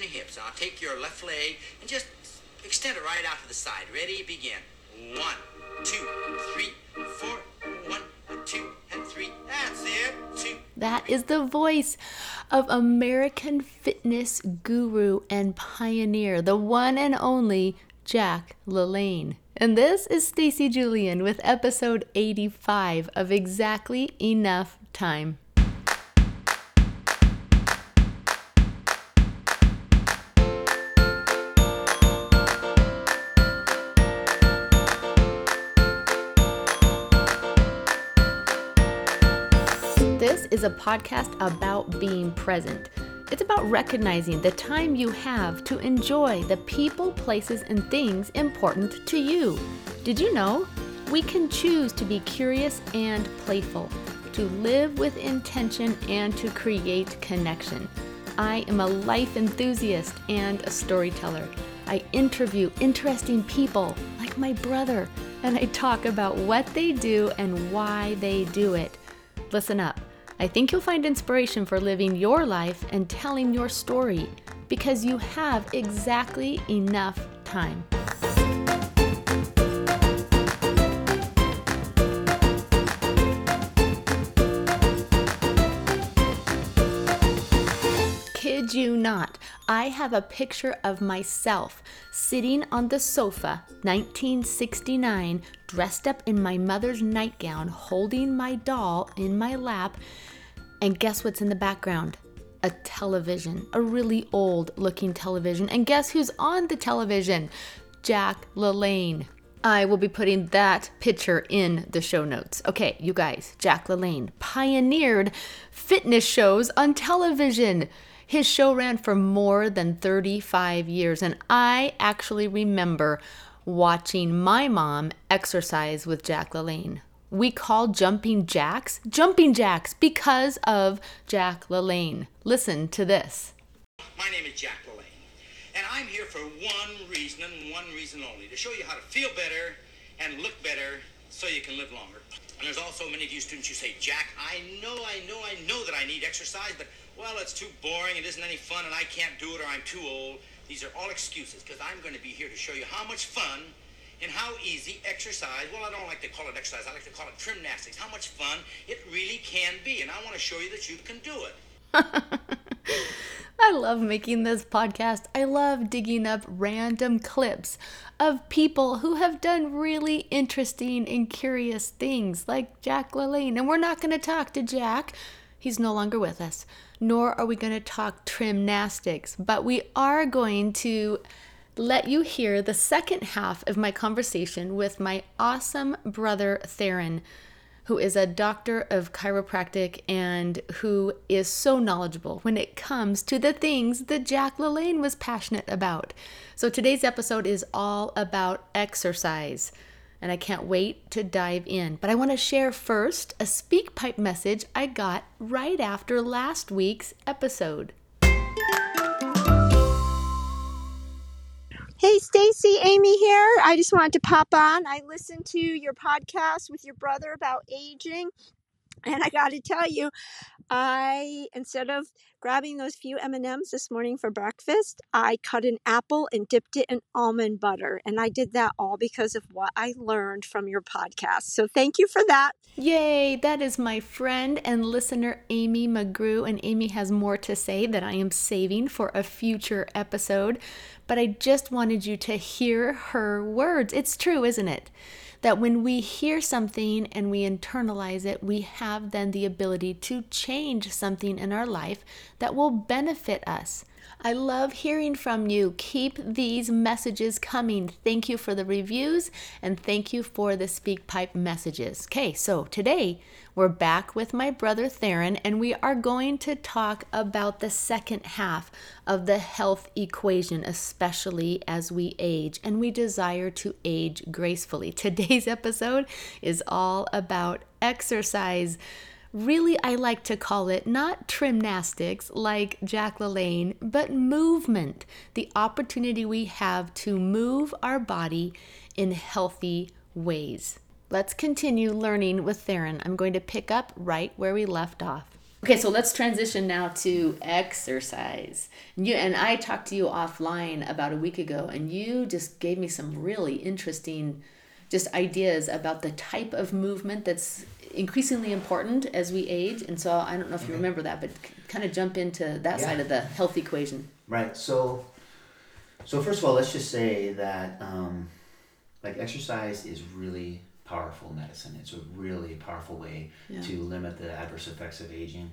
and your hips. Now take your left leg and just extend it right out to the side. Ready? Begin. One, two, three, four. One, two, and three. That's it. Two. That is the voice of American fitness guru and pioneer, the one and only Jack LaLanne. And this is Stacy Julian with episode 85 of Exactly Enough Time. Is a podcast about being present. It's about recognizing the time you have to enjoy the people, places, and things important to you. Did you know? We can choose to be curious and playful, to live with intention, and to create connection. I am a life enthusiast and a storyteller. I interview interesting people like my brother, and I talk about what they do and why they do it. Listen up. I think you'll find inspiration for living your life and telling your story because you have exactly enough time. Kid you not, I have a picture of myself sitting on the sofa, 1969, dressed up in my mother's nightgown, holding my doll in my lap. And guess what's in the background? A television, a really old looking television. And guess who's on the television? Jack LaLanne. I will be putting that picture in the show notes. Okay, you guys, Jack LaLanne pioneered fitness shows on television. His show ran for more than 35 years, and I actually remember watching my mom exercise with Jack LaLanne. We call jumping jacks jumping jacks because of Jack LaLanne. Listen to this. My name is Jack LaLanne, and I'm here for one reason and one reason only to show you how to feel better and look better so you can live longer. And there's also many of you students who say, Jack, I know, I know, I know that I need exercise, but well, it's too boring, it isn't any fun, and I can't do it, or I'm too old. These are all excuses because I'm going to be here to show you how much fun and how easy exercise, well, I don't like to call it exercise, I like to call it gymnastics, how much fun it really can be. And I want to show you that you can do it. I love making this podcast. I love digging up random clips of people who have done really interesting and curious things, like Jack LaLanne. And we're not going to talk to Jack, he's no longer with us, nor are we going to talk gymnastics, but we are going to let you hear the second half of my conversation with my awesome brother, Theron who is a doctor of chiropractic and who is so knowledgeable when it comes to the things that Jack LaLanne was passionate about. So today's episode is all about exercise. And I can't wait to dive in. But I want to share first a SpeakPipe message I got right after last week's episode. Hey Stacy, Amy here. I just wanted to pop on. I listened to your podcast with your brother about aging, and I got to tell you, I instead of grabbing those few M&Ms this morning for breakfast, I cut an apple and dipped it in almond butter, and I did that all because of what I learned from your podcast. So thank you for that. Yay, that is my friend and listener Amy McGrew and Amy has more to say that I am saving for a future episode, but I just wanted you to hear her words. It's true, isn't it? That when we hear something and we internalize it, we have then the ability to change something in our life that will benefit us. I love hearing from you. Keep these messages coming. Thank you for the reviews and thank you for the SpeakPipe messages. Okay, so today we're back with my brother Theron and we are going to talk about the second half of the health equation, especially as we age and we desire to age gracefully. Today's episode is all about exercise. Really, I like to call it not gymnastics like Jack LaLanne, but movement. The opportunity we have to move our body in healthy ways. Let's continue learning with Theron. I'm going to pick up right where we left off. Okay, so let's transition now to exercise. You and I talked to you offline about a week ago, and you just gave me some really interesting, just ideas about the type of movement that's increasingly important as we age. And so I don't know if you Okay. remember that, but kind of jump into that Yeah. side of the health equation. Right. So, so first of all, let's just say that um, like exercise is really powerful medicine. It's a really powerful way Yeah. to limit the adverse effects of aging.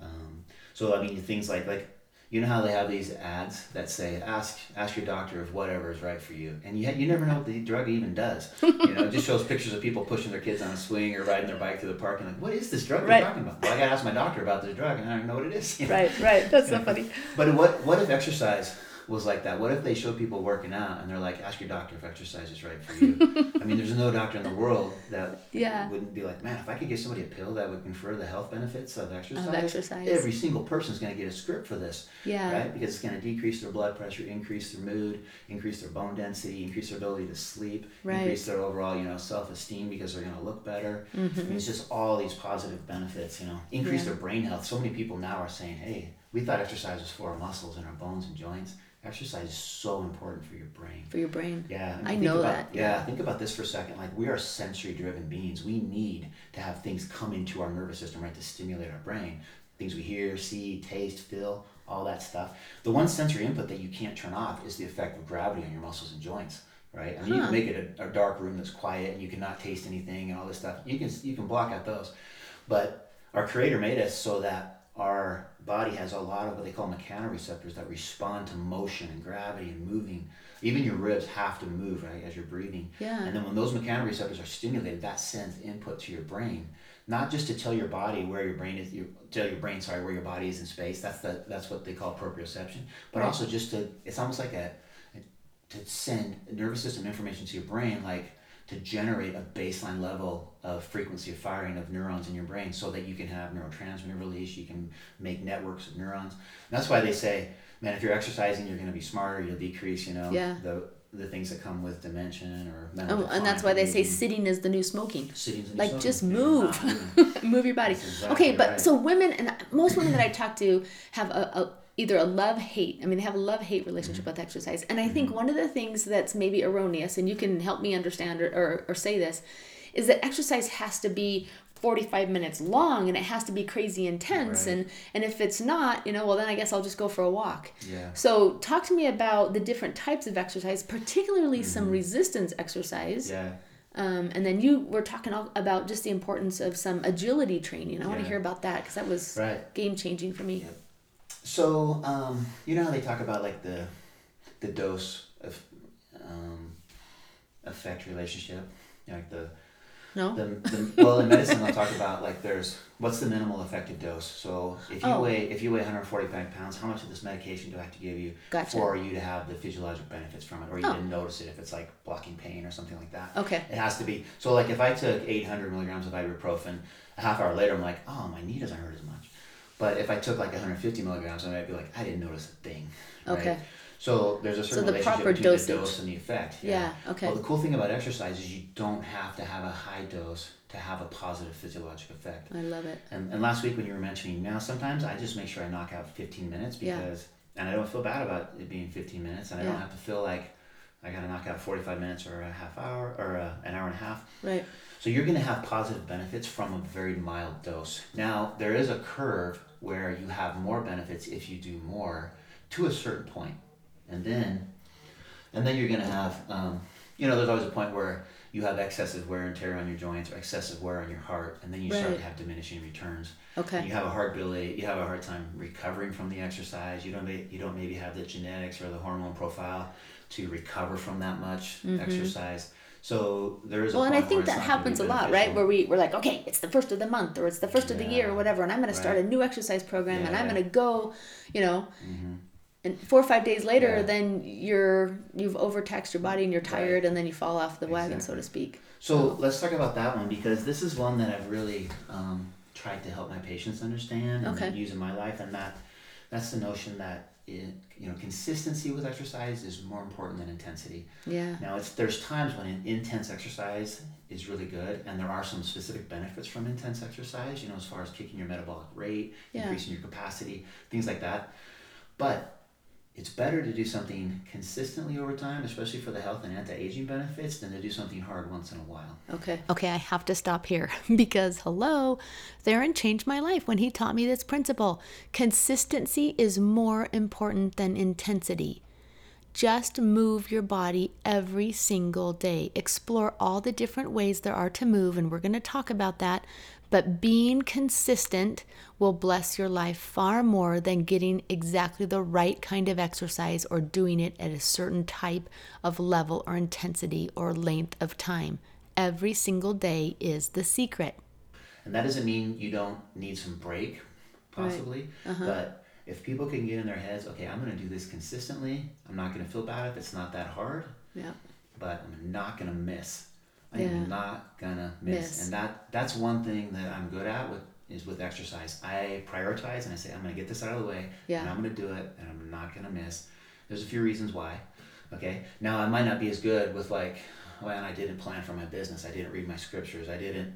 Um, so I mean, things like like you know how they have these ads that say ask ask your doctor if whatever is right for you, and you you never know what the drug even does. you know, it just shows pictures of people pushing their kids on a swing or riding their bike through the park, and like, what is this drug Right. they're talking about? Well, I gotta ask my doctor about this drug, and I don't know what it is. you know? Right, right. That's so funny. But what what if exercise was like that? What if they show people working out and they're like, ask your doctor if exercise is right for you? I mean, there's no doctor in the world that Yeah. wouldn't be like, man, if I could give somebody a pill that would confer the health benefits of exercise, exercise. every single person's going to get a script for this, Yeah. right? Because it's going to decrease their blood pressure, increase their mood, increase their bone density, increase their ability to sleep, Right. increase their overall, you know, self-esteem because they're going to look better. I Mm-hmm. mean, it's just all these positive benefits, you know, increase Yeah. their brain health. So many people now are saying, hey, we thought exercise was for our muscles and our bones and joints. Exercise is so important for your brain. For your brain. Yeah, I think know about, that, Yeah, think about this for a second. Like we are sensory-driven beings. We need to have things come into our nervous system, right, to stimulate our brain. Things we hear, see, taste, feel, all that stuff. The one sensory input that you can't turn off is the effect of gravity on your muscles and joints. Right. I mean, you Huh. can make it a, a dark room that's quiet and you cannot taste anything and all this stuff. You can you can block out those, but our Creator made us so that our body has a lot of what they call mechanoreceptors that respond to motion and gravity and moving. Even your ribs have to move right as you're breathing. Yeah. And then when those mechanoreceptors are stimulated, that sends input to your brain, not just to tell your body where your brain is, you tell your brain sorry where your body is in space. That's the that's what they call proprioception. But Right. also just to it's almost like a to send nervous system information to your brain like to generate a baseline level of frequency of firing of neurons in your brain so that you can have neurotransmitter release you can make networks of neurons and that's why they say man if you're exercising you're going to be smarter you'll decrease you know Yeah. the the things that come with dementia or mental Oh, and that's why they say sitting is the new smoking. Sitting's an Like insult. just move, move your body. Exactly okay, but right. so women and most women that I talk to have a, a either a love hate. I mean, they have a love hate relationship Mm-hmm. with exercise, and I think one of the things that's maybe erroneous, and you can help me understand or, or, or say this, is that exercise has to be 45 minutes long and it has to be crazy intense Right. and and if it's not you know well then i guess i'll just go for a walk Yeah. so talk to me about the different types of exercise particularly some resistance exercise Mm-hmm. yeah um, and then you were talking al- about just the importance of some agility training. I want to hear about that because that was Right. game changing for me. So, um, you know how they talk about like the the dose of um, effect relationship, you know, like the No? the, the well in medicine they'll talk about like there's what's the minimal effective dose. So if you Oh. weigh if you weigh 145 pounds, how much of this medication do I have to give you Gotcha. for you to have the physiologic benefits from it, or you Oh. didn't notice it if it's like blocking pain or something like that. Okay. It has to be so. Like if I took 800 milligrams of ibuprofen, a half hour later I'm like, oh, my knee doesn't hurt as much. But if I took like 150 milligrams, I might be like, I didn't notice a thing. Right? Okay. So there's a certain the relationship proper between dosage. the dose and the effect. Yeah, okay. Well, the cool thing about exercise is you don't have to have a high dose to have a positive physiologic effect. I love it. And, and last week when you were mentioning now, sometimes I just make sure I knock out 15 minutes Yeah. because, and I don't feel bad about it being 15 minutes, and I don't have to feel like I got to knock out 45 minutes or a half hour or a, an hour and a half. Right. So you're going to have positive benefits from a very mild dose. Now, there is a curve where you have more benefits if you do more to a certain point. And then and then you're going to have um, you know, there's always a point where you have excessive wear and tear on your joints or excessive wear on your heart and then you start to have diminishing returns. Okay. You have a hard ability, you have a hard time recovering from the exercise. You don't may, you don't maybe have the genetics or the hormone profile to recover from that much exercise. So there is Mm-hmm. a Well, and I think that happens a lot, right? Where we, we're like, okay, it's the first of the month or it's the first of the year or whatever, and I'm going to start a new exercise program and I'm Yeah. going to go, you know, and four or five days later, Yeah. then you're, you've overtaxed your body and you're tired and then you fall off the wagon, so to speak. So let's talk about that one because this is one that I've really um, tried to help my patients understand and Okay. use in my life, and that that's the notion that it, you know, consistency with exercise is more important than intensity. Yeah. Now, it's there's times when an intense exercise is really good, and there are some specific benefits from intense exercise. You know, as far as kicking your metabolic rate, Yeah. increasing your capacity, things like that. But it's better to do something consistently over time, especially for the health and anti-aging benefits, than to do something hard once in a while. Okay. Okay, I have to stop here because hello, Theron changed my life when he taught me this principle. Consistency is more important than intensity. Just move your body every single day. Explore all the different ways there are to move, and we're going to talk about that. But being consistent will bless your life far more than getting exactly the right kind of exercise or doing it at a certain type of level or intensity or length of time. Every single day is the secret. And that doesn't mean you don't need some break, possibly. Uh-huh. But if people can get in their heads, okay, I'm going to do this consistently. I'm not going to feel bad if it's not that hard, Yeah. but I'm not going to miss. I Yeah. am not gonna miss. Miss. And that that's one thing that I'm good at with is with exercise. I prioritize and I say I'm gonna get this out of the way Yeah. and I'm gonna do it and I'm not gonna miss. There's a few reasons why. Okay. Now I might not be as good with like, well, I didn't plan for my business. I didn't read my scriptures. I didn't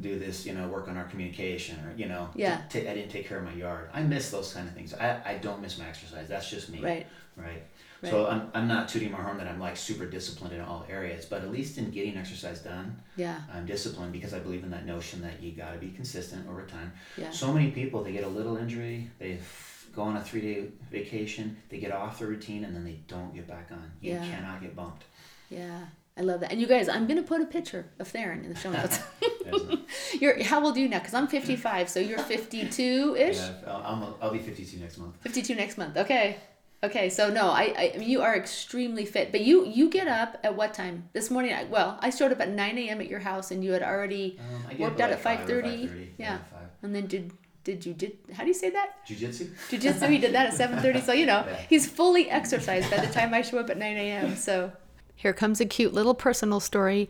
do this, you know, work on our communication or you know, Yeah. ta- I didn't take care of my yard. I miss those kind of things. I, I don't miss my exercise. That's just me. Right. Right. Right. So I'm, I'm not tooting my horn that I'm like super disciplined in all areas, but at least in getting exercise done, Yeah. I'm disciplined because I believe in that notion that you got to be consistent over time. Yeah. So many people they get a little injury, they f- go on a three day vacation, they get off the routine, and then they don't get back on. You Yeah. cannot get bumped. Yeah. I love that. And you guys, I'm going to put a picture of Theron in the show notes. You're how old are you now? Because I'm 55, so you're 52 ish. yeah, I'll, I'll, I'll be 52 next month. 52 next month. Okay. Okay. So no, I, I you are extremely fit. But you you get up at what time this morning? I, well, I showed up at 9 a.m. at your house, and you had already Um, worked out at 5:30. 5:30, Yeah. five. And then did did you did how do you say that? Jiu-jitsu? Jiu-jitsu. He did that at 7:30. So you know Yeah. he's fully exercised by the time I show up at 9 a.m. So here comes a cute little personal story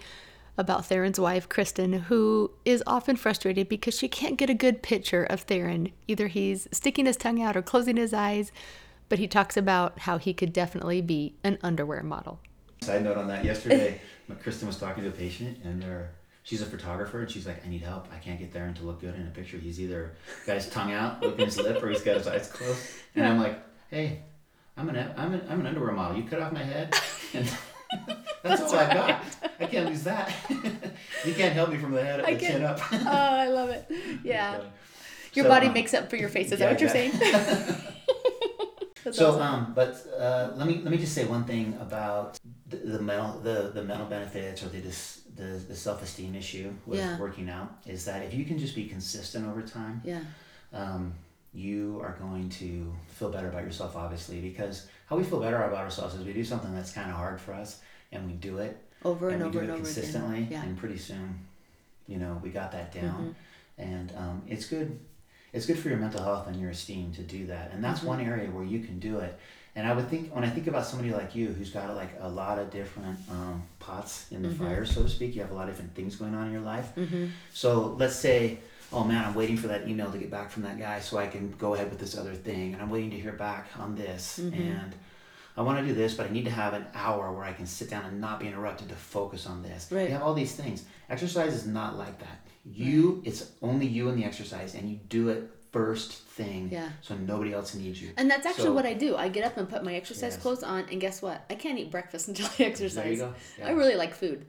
about Theron's wife, Kristen, who is often frustrated because she can't get a good picture of Theron. Either he's sticking his tongue out or closing his eyes, but he talks about how he could definitely be an underwear model. Side note on that, yesterday, Kristen was talking to a patient, and they're, she's a photographer, and she's like, I need help. I can't get Theron to look good in a picture. He's either got his tongue out, looking his lip, or he's got his eyes closed. And I'm like, hey, I'm an, I'm an, I'm an underwear model. You cut off my head, and that's, all I got. I can't lose that. you can't help me from the head I the chin up. Oh, I love it. Yeah. Your so, body um, makes up for your face. Is yeah, that what you're saying? That's So, awesome. um, but uh, let me let me just say one thing about the, the mental the, the mental benefits or the the, the self esteem issue with Yeah. working out is that if you can just be consistent over time, yeah. um, you are going to feel better about yourself. Obviously, because how we feel better about ourselves is we do something that's kind of hard for us and we do it Over and, and we over do and it over consistently, again. Yeah. and pretty soon, you know, we got that down, Mm-hmm. and um, it's good. It's good for your mental health and your esteem to do that, and that's Mm-hmm. one area where you can do it. And I would think when I think about somebody like you who's got like a lot of different um, pots in the Mm-hmm. fire, so to speak, you have a lot of different things going on in your life. So let's say, oh man, I'm waiting for that email to get back from that guy so I can go ahead with this other thing, and I'm waiting to hear back on this, Mm-hmm. and I want to do this, but I need to have an hour where I can sit down and not be interrupted to focus on this. Right. You have all these things. Exercise is not like that. You, it's only you and the exercise, and you do it first thing, Yeah. so nobody else needs you. And that's actually So- what I do. I get up and put my exercise Yes. clothes on, and guess what? I can't eat breakfast until I exercise. There you go. I Yeah. Mm-hmm. really like food,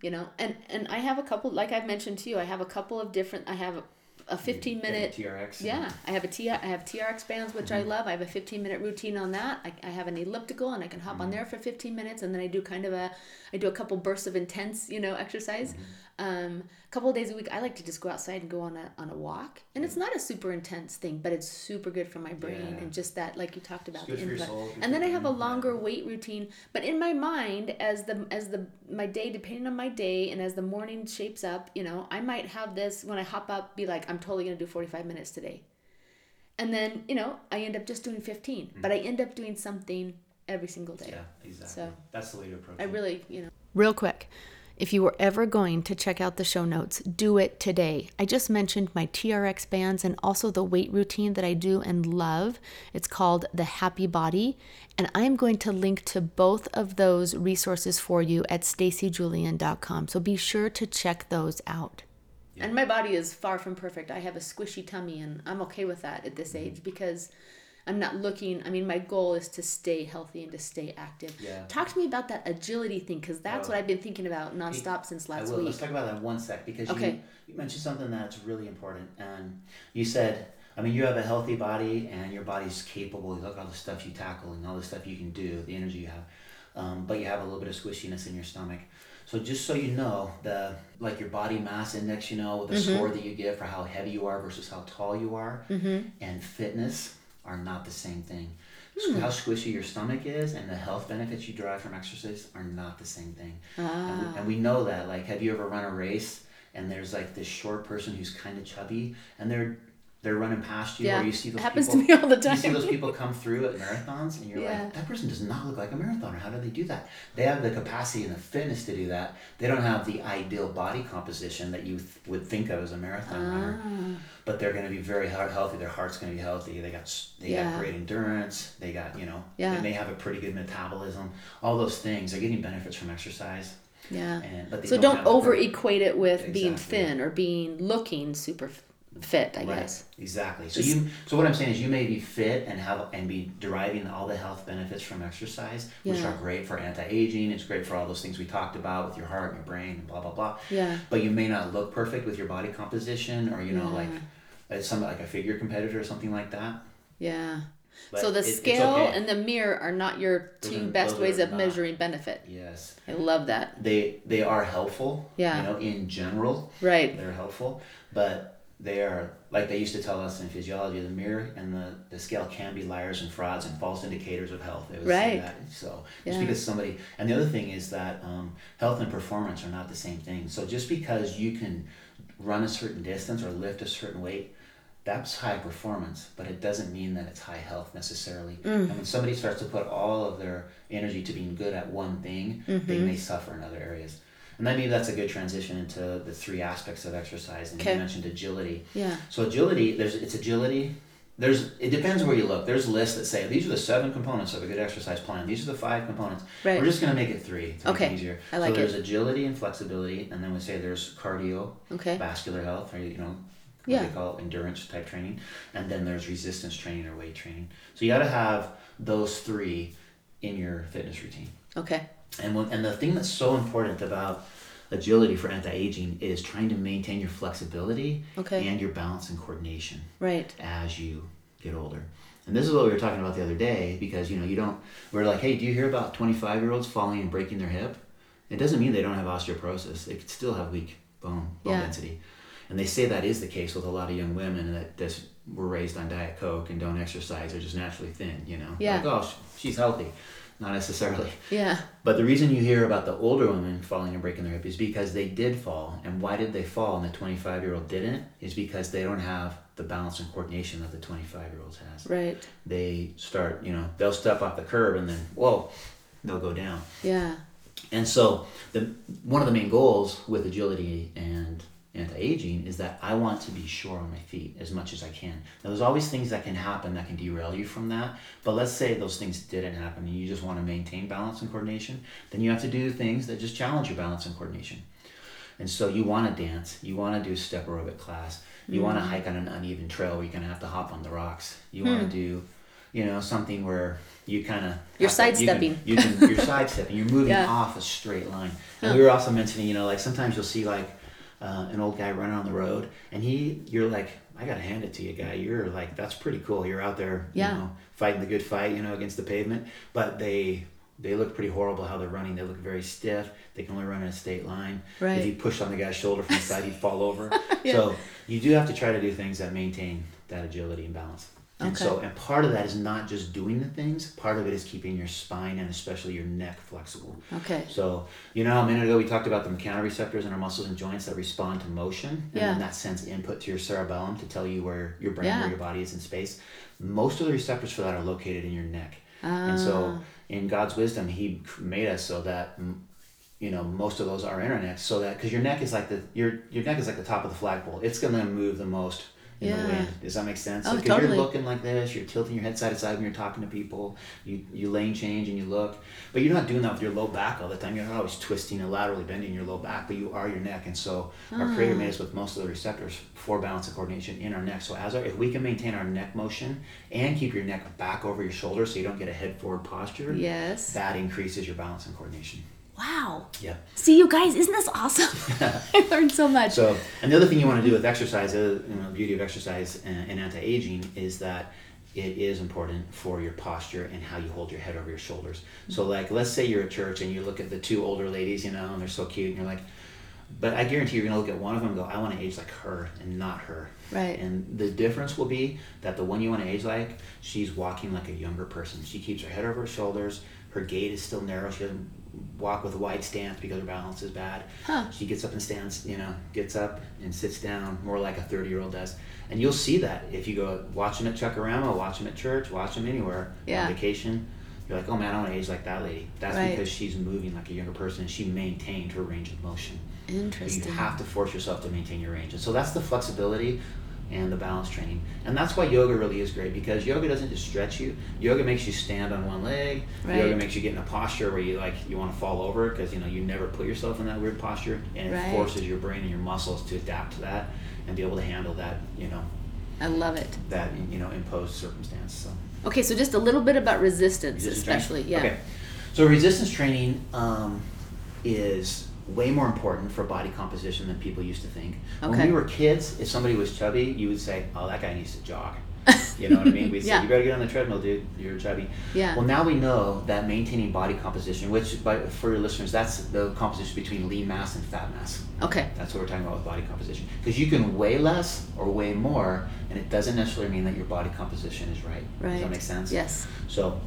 you know, and and I have a couple. Like I've mentioned to you, I have a couple of different. I have a, fifteen minute. TRX. Yeah, I have a T. I have TRX bands, which Mm-hmm. I love. I have a 15 minute routine on that. I, I have an elliptical, and I can hop Mm-hmm. on there for 15 minutes, and then I do kind of a, I do a couple bursts of intense, you know, exercise. Mm-hmm. Um, a couple of days a week, I like to just go outside and go on a on a walk, and it's not a super intense thing, but it's super good for my brain Yeah. and just that, like you talked about, good the for your input. soul, good and then I have a brain, yeah. longer weight routine, but in my mind, as the as the my day, depending on my day, and as the morning shapes up, you know, I might have this when I hop up, be like, I'm totally gonna do 45 minutes today and then you know i end up just doing 15 but i end up doing something every single day Yeah, exactly. So- That's the way to approach i really you know real quick If you were ever going to check out the show notes, do it today. I just mentioned my TRX bands and also the weight routine that I do and love. It's called The Happy Body, and I am going to link to both of those resources for you at stacyjulian.com. So be sure to check those out. And my body is far from perfect. I have a squishy tummy, and I'm okay with that at this age because I'm not looking. I mean, my goal is to stay healthy and to stay active. Yeah. Talk to me about that agility thing because that's Oh. what I've been thinking about nonstop since last week. Let's talk about that in one sec because Okay. you, you mentioned something that's really important. And you said, I mean, you have a healthy body and your body's capable. You look at all the stuff you tackle and all the stuff you can do, the energy you have. Um, but you have a little bit of squishiness in your stomach. So just so you know, the like your body mass index, you know, the Mm-hmm. score that you get for how heavy you are versus how tall you are, Mm-hmm. and fitness are not the same thing. Hmm. How squishy your stomach is and the health benefits you derive from exercise are not the same thing. And, Ah. we, and we know that. Like, have you ever run a race and there's like this short person who's kind of chubby and they're they're running past you, Yeah, or you see those it happens people, to me all the time. You see those people come through at marathons, and you're Yeah. like, that person does not look like a marathoner. How do they do that? They have the capacity and the fitness to do that. They don't have the ideal body composition that you th- would think of as a marathon runner Ah. but they're going to be very he- healthy. Their heart's going to be healthy. They got they Yeah. got great endurance. They got you know Yeah. they may have a pretty good metabolism. All those things. They're getting benefits from exercise. Yeah. And but So don't the over equate it with being thin or being looking super fit, I Right. guess. Exactly. So you so what I'm saying is you may be fit and have and be deriving all the health benefits from exercise, which Yeah. are great for anti-aging. It's great for all those things we talked about with your heart and your brain and blah blah blah. Yeah. But you may not look perfect with your body composition or you know Yeah. like uh, some like a figure competitor or something like that. Yeah. But so the it- scale okay. and the mirror are not your two are- best those ways of not. measuring benefit. Yes. I love that. they they are helpful Yeah. you know in general Right. they're helpful but they are like they used to tell us in physiology the mirror and the, the scale can be liars and frauds and false indicators of health would say Right. that so just Yeah. because somebody and the other thing is that um, health and performance are not the same thing so just because you can run a certain distance or lift a certain weight that's high performance, but it doesn't mean that it's high health necessarily. And when somebody starts to put all of their energy to being good at one thing, they may suffer in other areas. And then maybe that's a good transition into the three aspects of exercise. And Okay. you mentioned agility. Yeah. So agility, there's it's agility. There's it depends where you look. There's lists that say these are the seven components of a good exercise plan. These are the five components. Right. We're just gonna make it three to make Okay. it easier. I like so there's it. agility and flexibility, and then we say there's cardio, Okay. vascular health, or you know, what Yeah. they call endurance type training, and then there's resistance training or weight training. So you got to have those three in your fitness routine. Okay. And and the thing that's so important about agility for anti-aging is trying to maintain your flexibility Okay. and your balance and coordination Right. as you get older. And this is what we were talking about the other day because you know you don't. We're like, hey, do you hear about twenty-five year olds falling and breaking their hip? It doesn't mean they don't have osteoporosis. They could still have weak bone bone Yeah. density, and they say that is the case with a lot of young women that just were raised on diet coke and don't exercise. They're just naturally thin. You know. Yeah. Like, oh, sh- she's healthy. Not necessarily. Yeah. But the reason you hear about the older women falling and breaking their hip is because they did fall. And why did they fall and the 25 year old didn't? Is because they don't have the balance and coordination that the 25 year olds has. Right. They start, you know, they'll step off the curb and then, whoa, they'll go down. Yeah. And so the one of the main goals with agility and anti-aging is that I want to be sure on my feet as much as I can. Now there's always things that can happen that can derail you from that. But let's say those things didn't happen and you just want to maintain balance and coordination, then you have to do things that just challenge your balance and coordination. And so you want to dance, you want to do step aerobic class, you want to mm. hike on an uneven trail where you're going to have to hop on the rocks. You want to hmm. do, you know, something where you kind of You're you sidestepping. can, you can you're sidestepping. You're moving Yeah. off a straight line. And we were also mentioning, you know, like sometimes you'll see like uh, an old guy running on the road, and he, you're like, I gotta hand it to you, guy. You're like, that's pretty cool. You're out there, Yeah. you know, fighting the good fight, you know, against the pavement. But they they look pretty horrible how they're running. They look very stiff. They can only run in a straight line. Right. If you push on the guy's shoulder from the side, he'd fall over. Yeah. So you do have to try to do things that maintain that agility and balance. And so, and part of that is not just doing the things. Part of it is keeping your spine and especially your neck flexible. Okay. So, you know, a minute ago we talked about the mechanoreceptors in our muscles and joints that respond to motion, and Yeah. then that sends input to your cerebellum to tell you where your brain, Yeah. where your body is in space. Most of the receptors for that are located in your neck, and so Ah. in God's wisdom, He made us so that you know most of those are inner necks so that because your neck is like the your your neck is like the top of the flagpole it's going to move the most in Yeah. the wind does that make sense Oh, because totally. you're looking like this you're tilting your head side to side when you're talking to people you you lane change and you look but you're not doing that with your low back all the time you're not always twisting and laterally bending your low back but you are your neck and so our Ah. creator made us with most of the receptors for balance and coordination in our neck so as our if we can maintain our neck motion and keep your neck back over your shoulder so you don't get a head forward posture Yes. that increases your balance and coordination Wow. yeah See, you guys, isn't this awesome? I learned so much. So, and the other thing you want to do with exercise, uh, you know, the beauty of exercise and, and anti-aging is that it is important for your posture and how you hold your head over your shoulders. So, like, let's say you're at church and you look at the two older ladies, you know, and they're so cute, and you're like, but I guarantee you're gonna look at one of them and go, I want to age like her and not her. Right. And the difference will be that the one you want to age like, she's walking like a younger person. She keeps her head over her shoulders. Her gait is still narrow. She doesn't walk with a wide stance because her balance is bad. Huh. She gets up and stands, you know, gets up and sits down more like a 30 year old does. And you'll see that if you go watch them at Chuckarama, watch them at church, watch them anywhere Yeah. on vacation. You're like, oh man, I want to age like that lady. That's Right. because she's moving like a younger person and she maintained her range of motion. Interesting. You have to force yourself to maintain your range. And so that's the flexibility and the balance training. And that's why yoga really is great because yoga doesn't just stretch you. Yoga makes you stand on one leg. Yoga makes you get in a posture where you like you want to fall over because you know you never put yourself in that weird posture and it Right. forces your brain and your muscles to adapt to that and be able to handle that, you know, I love it. that you know imposed circumstance. So Okay, so just a little bit about resistance, Resistance training? especially. Yeah. Okay. So resistance training um, is way more important for body composition than people used to think. When we were kids, if somebody was chubby, you would say, "Oh, that guy needs to jog." You know what I mean? We'd Yeah. say, "You better get on the treadmill, dude. You're chubby." Yeah. Well, now we know that maintaining body composition, which by, for your listeners, that's the composition between lean mass and fat mass. Okay. That's what we're talking about with body composition. Because you can weigh less or weigh more, and it doesn't necessarily mean that your body composition is right. Right. Does that make sense? Yes. So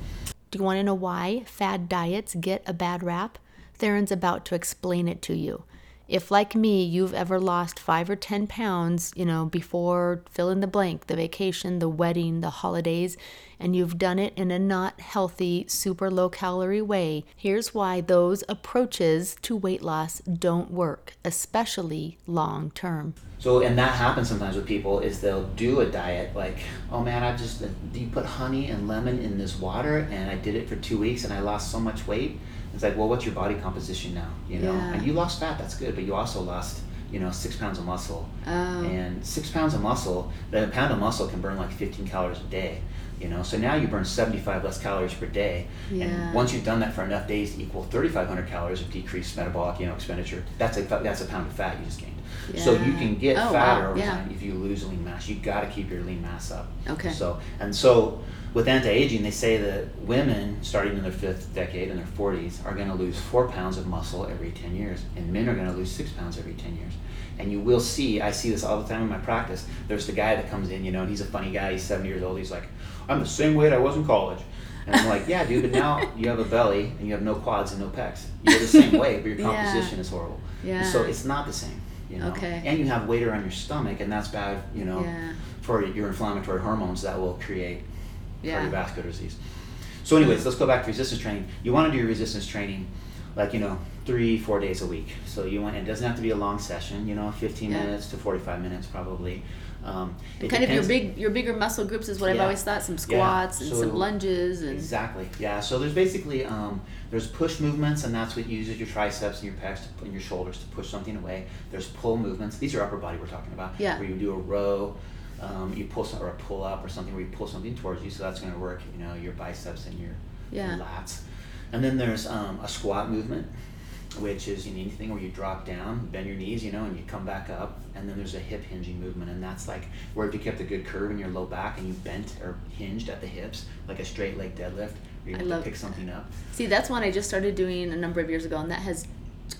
Do you want to know why fad diets get a bad rap? Theron's about to explain it to you. If, like me, you've ever lost five or 10 pounds, you know, before fill in the blank, the vacation, the wedding, the holidays, and you've done it in a not healthy, super low calorie way, here's why those approaches to weight loss don't work, especially long term. So, and that happens sometimes with people is they'll do a diet like, oh man, I just, you put honey and lemon in this water and I did it for two weeks and I lost so much weight? It's like, well, what's your body composition now? You know, Yeah. and you lost fat, that's good, but you also lost, you know, six pounds of muscle. Oh. And six pounds of muscle, a pound of muscle can burn like 15 calories a day. You know, so now you burn 75 less calories per day, Yeah. and once you've done that for enough days to equal 3,500 calories of decreased metabolic, you know, expenditure, that's a that's a pound of fat you just gained. So you can get Oh, fatter wow, over yeah. time if you lose lean mass. You've got to keep your lean mass up. Okay. So and so with anti-aging, they say that women starting in their fifth decade in their 40s are going to lose four pounds of muscle every 10 years, and men are going to lose six pounds every 10 years. And you will see, I see this all the time in my practice. There's the guy that comes in, you know, and he's a funny guy. He's 70 years old. He's like, I'm the same weight I was in college. And I'm like, yeah, dude, but now you have a belly and you have no quads and no pecs. You're the same weight, but your Yeah. composition is horrible. Yeah. So it's not the same. You know? Okay. And you have weight around your stomach, and that's bad, you know, Yeah. for your inflammatory hormones that will create Yeah. cardiovascular disease. So, anyways, let's go back to resistance training. You want to do your resistance training, like you know, three, four days a week. So you want it doesn't have to be a long session. You know, fifteen Yeah. minutes to forty-five minutes probably. Um, kind of your big your bigger muscle groups is what I've always thought. Some Yeah. squats and some lunges and Exactly. Yeah. So there's basically um, there's push movements, and that's what uses your triceps and your pecs to, and your shoulders to push something away. There's pull movements. These are upper body we're talking about. Yeah. Where you do a row, um, you pull some, or a pull up or something where you pull something towards you. So that's going to work. You know your biceps and your, Yeah. your lats. And then there's um, a squat movement, which is you know, anything where you drop down, bend your knees, you know, and you come back up. And then there's a hip hinging movement, and that's like where if you kept a good curve in your low back and you bent or hinged at the hips, like a straight leg deadlift, you I have love- to pick something up. See, that's one I just started doing a number of years ago, and that has,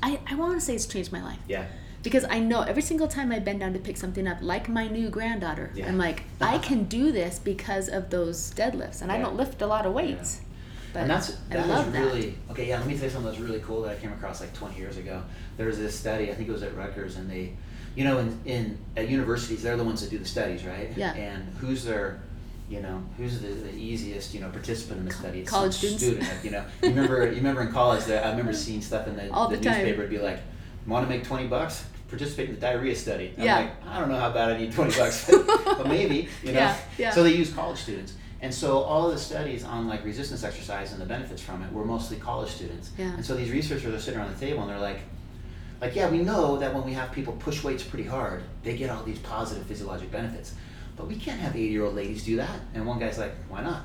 I, I want to say it's changed my life. Yeah. Because I know every single time I bend down to pick something up, like my new granddaughter, Yeah. I'm like, I can do this because of those deadlifts, and I don't lift a lot of weights. But and that's that was that. really okay. Yeah, let me tell you something that's really cool that I came across like 20 years ago. There was this study. I think it was at Rutgers, and they, you know, in, in at universities, they're the ones that do the studies, right? Yeah. And who's their, you know, who's the, the easiest, you know, participant in the study? It's college students. Student, you know, you remember, you remember in college that I remember seeing stuff in the, All the, the time. newspaper. It'd be like, want to make twenty bucks? Participate in the diarrhea study. I'm Yeah. like, I don't know how bad I need twenty bucks, but maybe, you know. Yeah, yeah. So they use college students. And so all the studies on like resistance exercise and the benefits from it were mostly college students. Yeah. And so these researchers are sitting around the table and they're like, like yeah, we know that when we have people push weights pretty hard, they get all these positive physiologic benefits. But we can't have 80-year-old ladies do that. And one guy's like, why not?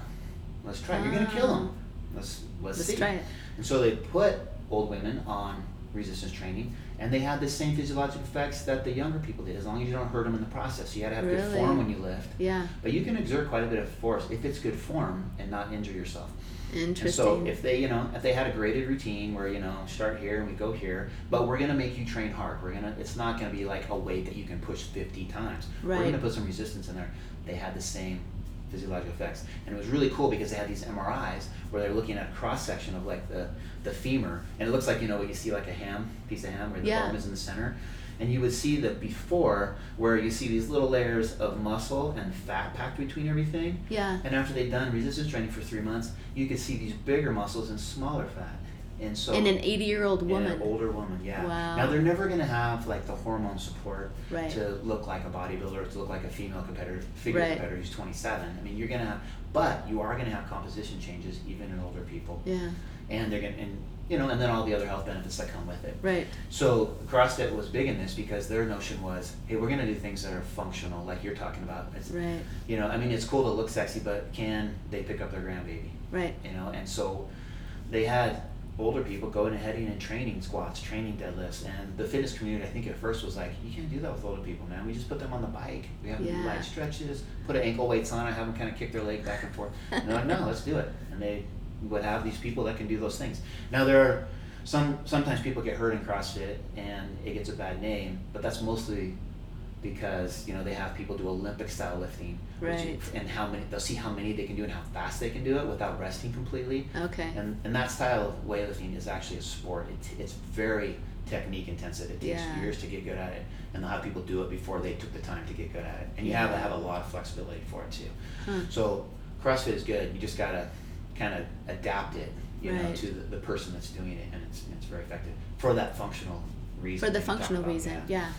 Let's try. it. You're gonna kill ah. them. Let's let's, Let's see. try it. And so they put old women on resistance training, and they had the same physiologic effects that the younger people did, as long as you don't hurt them in the process. You had to have good form when you lift. Yeah. But you can exert quite a bit of force if it's good form and not injure yourself. And Interesting. so if they, you know, if they had a graded routine where you know start here and we go here, but we're gonna make you train hard. We're gonna, it's not gonna be like a weight that you can push 50 times. Right. We're gonna put some resistance in there. They had the same physiological effects, and it was really cool because they had these MRIs where they're looking at a cross section of like the the femur, and it looks like you know what you see like a ham piece of ham where the Yeah. bone is in the center. And you would see the before where you see these little layers of muscle and fat packed between everything. yeah. And after they'd done resistance training for three months, you could see these bigger muscles and smaller fat. And so In an 80 year old in woman. an older woman, yeah. Wow. Now they're never gonna have like the hormone support Right. to look like a bodybuilder, to look like a female competitor, figure Right. competitor who's 27. I mean, you're gonna have, but you are gonna have composition changes even in older people, yeah. and they're gonna, and you know, and then all the other health benefits that come with it. Right. So CrossFit was big in this because their notion was, hey, we're gonna do things that are functional, like you're talking about. It's, Right. You know, I mean, it's cool to look sexy, but can they pick up their grandbaby? Right. You know, and so they had older people going ahead and training squats, training deadlifts, and the fitness community, I think at first was like, you can't do that with older people, man. We just put them on the bike. We have them do Yeah. light stretches, put an ankle weights on it, have them kind of kick their leg back and forth. And they're like, no, let's do it. And they would have these people that can do those things. Now there are some sometimes people get hurt in CrossFit and it gets a bad name, but that's mostly because you know they have people do Olympic style lifting, Right. and how many they'll see how many they can do and how fast they can do it without resting completely. Okay. And, and that style of weightlifting is actually a sport. It, it's very technique intensive. It takes Yeah. years to get good at it, and they'll have people do it before they took the time to get good at it. And you have to have a lot of flexibility for it too. Huh. So CrossFit is good. You just gotta kind of adapt it, you know, to the, the person that's doing it, and it's it's very effective for that functional reason. for the that you talk functional reason yeah. yeah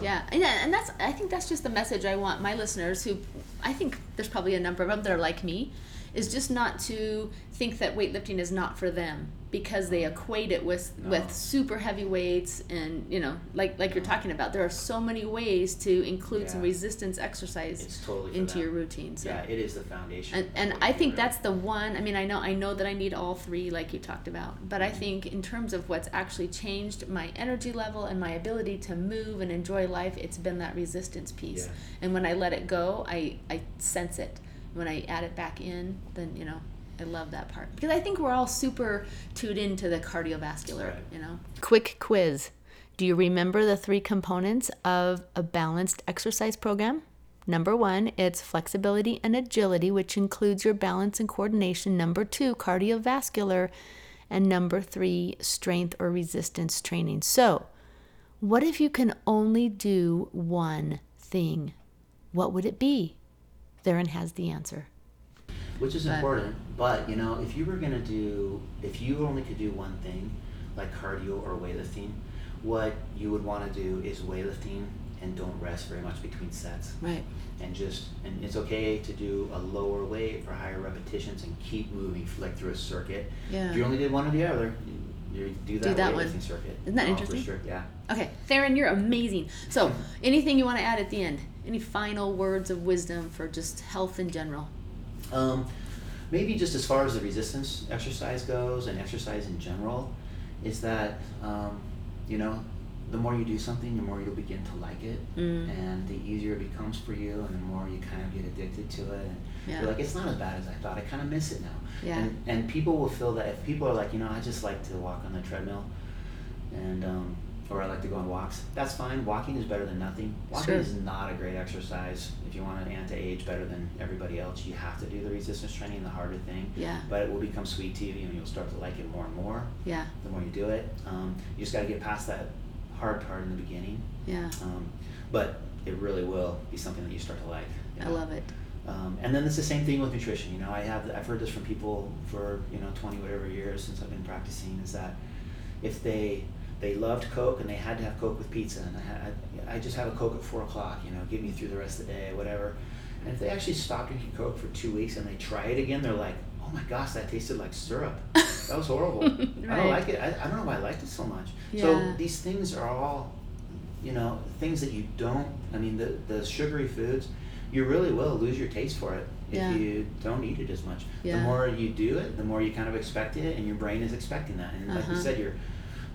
Yeah and, yeah and that's i think that's just the message i want my listeners who i think there's probably a number of them that are like me is just not to think that weightlifting is not for them because they equate it with No. with super heavy weights and you know like like you're talking about there are so many ways to include some resistance exercise totally into your routine so Yeah, it is the foundation. and, and I think that's the one. I mean, I know I know that I need all three, like you talked about. But I mm-hmm. think in terms of what's actually changed my energy level and my ability to move and enjoy life, it's been that resistance piece. Yeah. And when I let it go, I I sense it. When I add it back in, then you know. I love that part because I think we're all super tuned into the cardiovascular, Right. you know. Quick quiz. Do you remember the three components of a balanced exercise program? Number one, it's flexibility and agility, which includes your balance and coordination. Number two, cardiovascular. And number three, strength or resistance training. So, what if you can only do one thing? What would it be? Theron has the answer. Which is But- important. But you know, if you were gonna do, if you only could do one thing, like cardio or weightlifting, what you would want to do is weightlifting and don't rest very much between sets, Right. and just and it's okay to do a lower weight for higher repetitions and keep moving like through a circuit. Yeah. If you only did one or the other, you, you do that, that one. weightlifting circuit. Isn't that Oh, interesting? For sure, yeah. Okay, Theron, you're amazing. So, anything you want to add at the end? Any final words of wisdom for just health in general? Um, maybe just as far as the resistance exercise goes and exercise in general, is that um, you know the more you do something, the more you'll begin to like it, Mm. and the easier it becomes for you, and the more you kind of get addicted to it, and Yeah. you're like, it's not as bad as I thought. I kind of miss it now. Yeah. And and people will feel that if people are like, you know, I just like to walk on the treadmill, and um, or I like to go on walks. That's fine. Walking is better than nothing. Walking Sure. is not a great exercise. If you want an to age better than everybody else, you have to do the resistance training, the harder thing. Yeah. But it will become sweet to you, and you'll start to like it more and more Yeah, the more you do it. Um, you just got to get past that hard part in the beginning. yeah. Um, but it really will be something that you start to like. you I love it. Um, and then it's the same thing with nutrition. You know, I have I've heard this from people for you know twenty whatever years since I've been practicing is that if they they loved Coke and they had to have Coke with pizza and I had I just have a Coke at four o'clock. You know, get me through the rest of the day, whatever. And if they actually stop drinking Coke for two weeks and they try it again, they're like, oh my gosh, that tasted like syrup. That was horrible. right. I don't like it. I, I don't know why I liked it so much. Yeah. So these things are all, you know, things that you don't. I mean, the the sugary foods you really will lose your taste for it if yeah. you don't eat it as much. Yeah. The more you do it, the more you kind of expect it, and your brain is expecting that. And uh-huh. like you uh-huh. said, your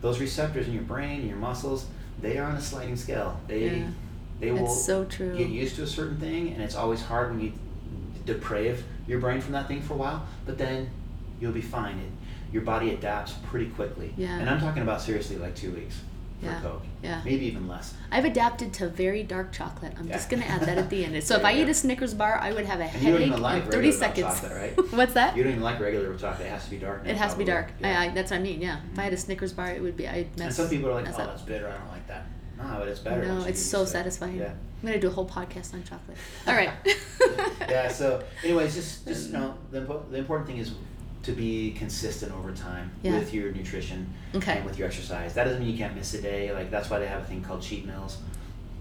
those receptors in your brain and your muscles, they are on a sliding scale. They yeah. they will so true. get used to a certain thing, and it's always hard when you deprave your brain from that thing for a while. But then you'll be fine. It, your body adapts pretty quickly. Yeah. And I'm talking about seriously like two weeks yeah. Coke. Yeah. Maybe even less. I've adapted to very dark chocolate. I'm yeah. just going to add that at the end. So if I eat a Snickers bar, I would have a and headache like in 30 seconds. Chocolate, right? What's that? You don't even like regular chocolate. It has to be dark. It has to be dark. Yeah. I, I, that's what I mean. Yeah. Mm-hmm. If I had a Snickers bar, it would be. I'd mess. And some people are like, "Oh, up. that's bitter. I don't like that." No, but it's better. No, it's so satisfying. Yeah. I'm gonna do a whole podcast on chocolate. All right. yeah. So, anyways, just just you know, the, the important thing is to be consistent over time yeah. with your nutrition okay. and with your exercise. That doesn't mean you can't miss a day. Like that's why they have a thing called cheat meals.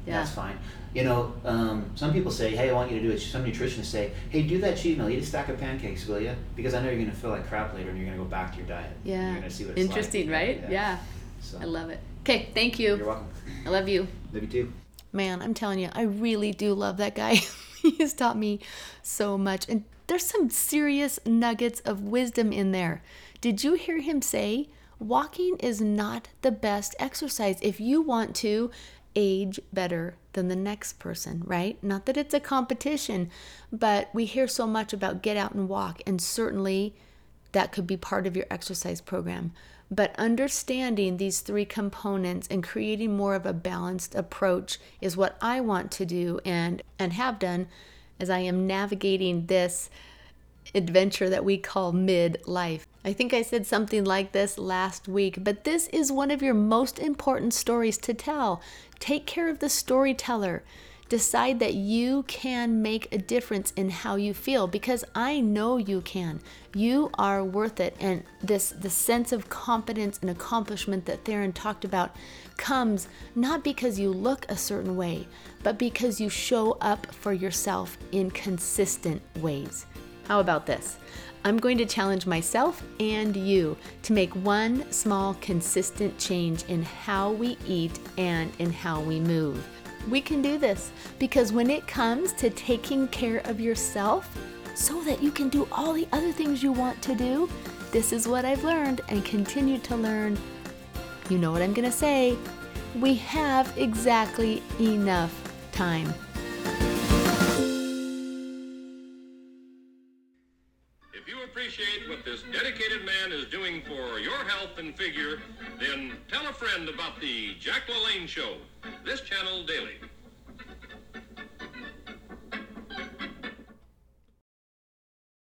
Yeah. That's fine. You know, um, some people say, "Hey, I want you to do it." Some nutritionists say, "Hey, do that cheat meal. Eat a stack of pancakes, will you? Because I know you're going to feel like crap later, and you're going to go back to your diet. Yeah. You're going to see what Interesting, like. right? Yeah. yeah. So. I love it. Okay, thank you. You're welcome. I love you. Love you too. Man, I'm telling you, I really do love that guy. he has taught me so much, and there's some serious nuggets of wisdom in there. Did you hear him say, walking is not the best exercise if you want to age better than the next person, right? Not that it's a competition, but we hear so much about get out and walk, and certainly that could be part of your exercise program. But understanding these three components and creating more of a balanced approach is what I want to do and and have done as I am navigating this adventure that we call midlife. I think I said something like this last week, but this is one of your most important stories to tell. Take care of the storyteller. Decide that you can make a difference in how you feel because I know you can. You are worth it. And this the sense of confidence and accomplishment that Theron talked about comes not because you look a certain way, but because you show up for yourself in consistent ways. How about this? I'm going to challenge myself and you to make one small, consistent change in how we eat and in how we move. We can do this because when it comes to taking care of yourself so that you can do all the other things you want to do, this is what I've learned and continue to learn. You know what I'm going to say. We have exactly enough time. If you appreciate what this dedicated man is doing for your health and figure, tell a friend about the Jack LaLanne Show this channel daily.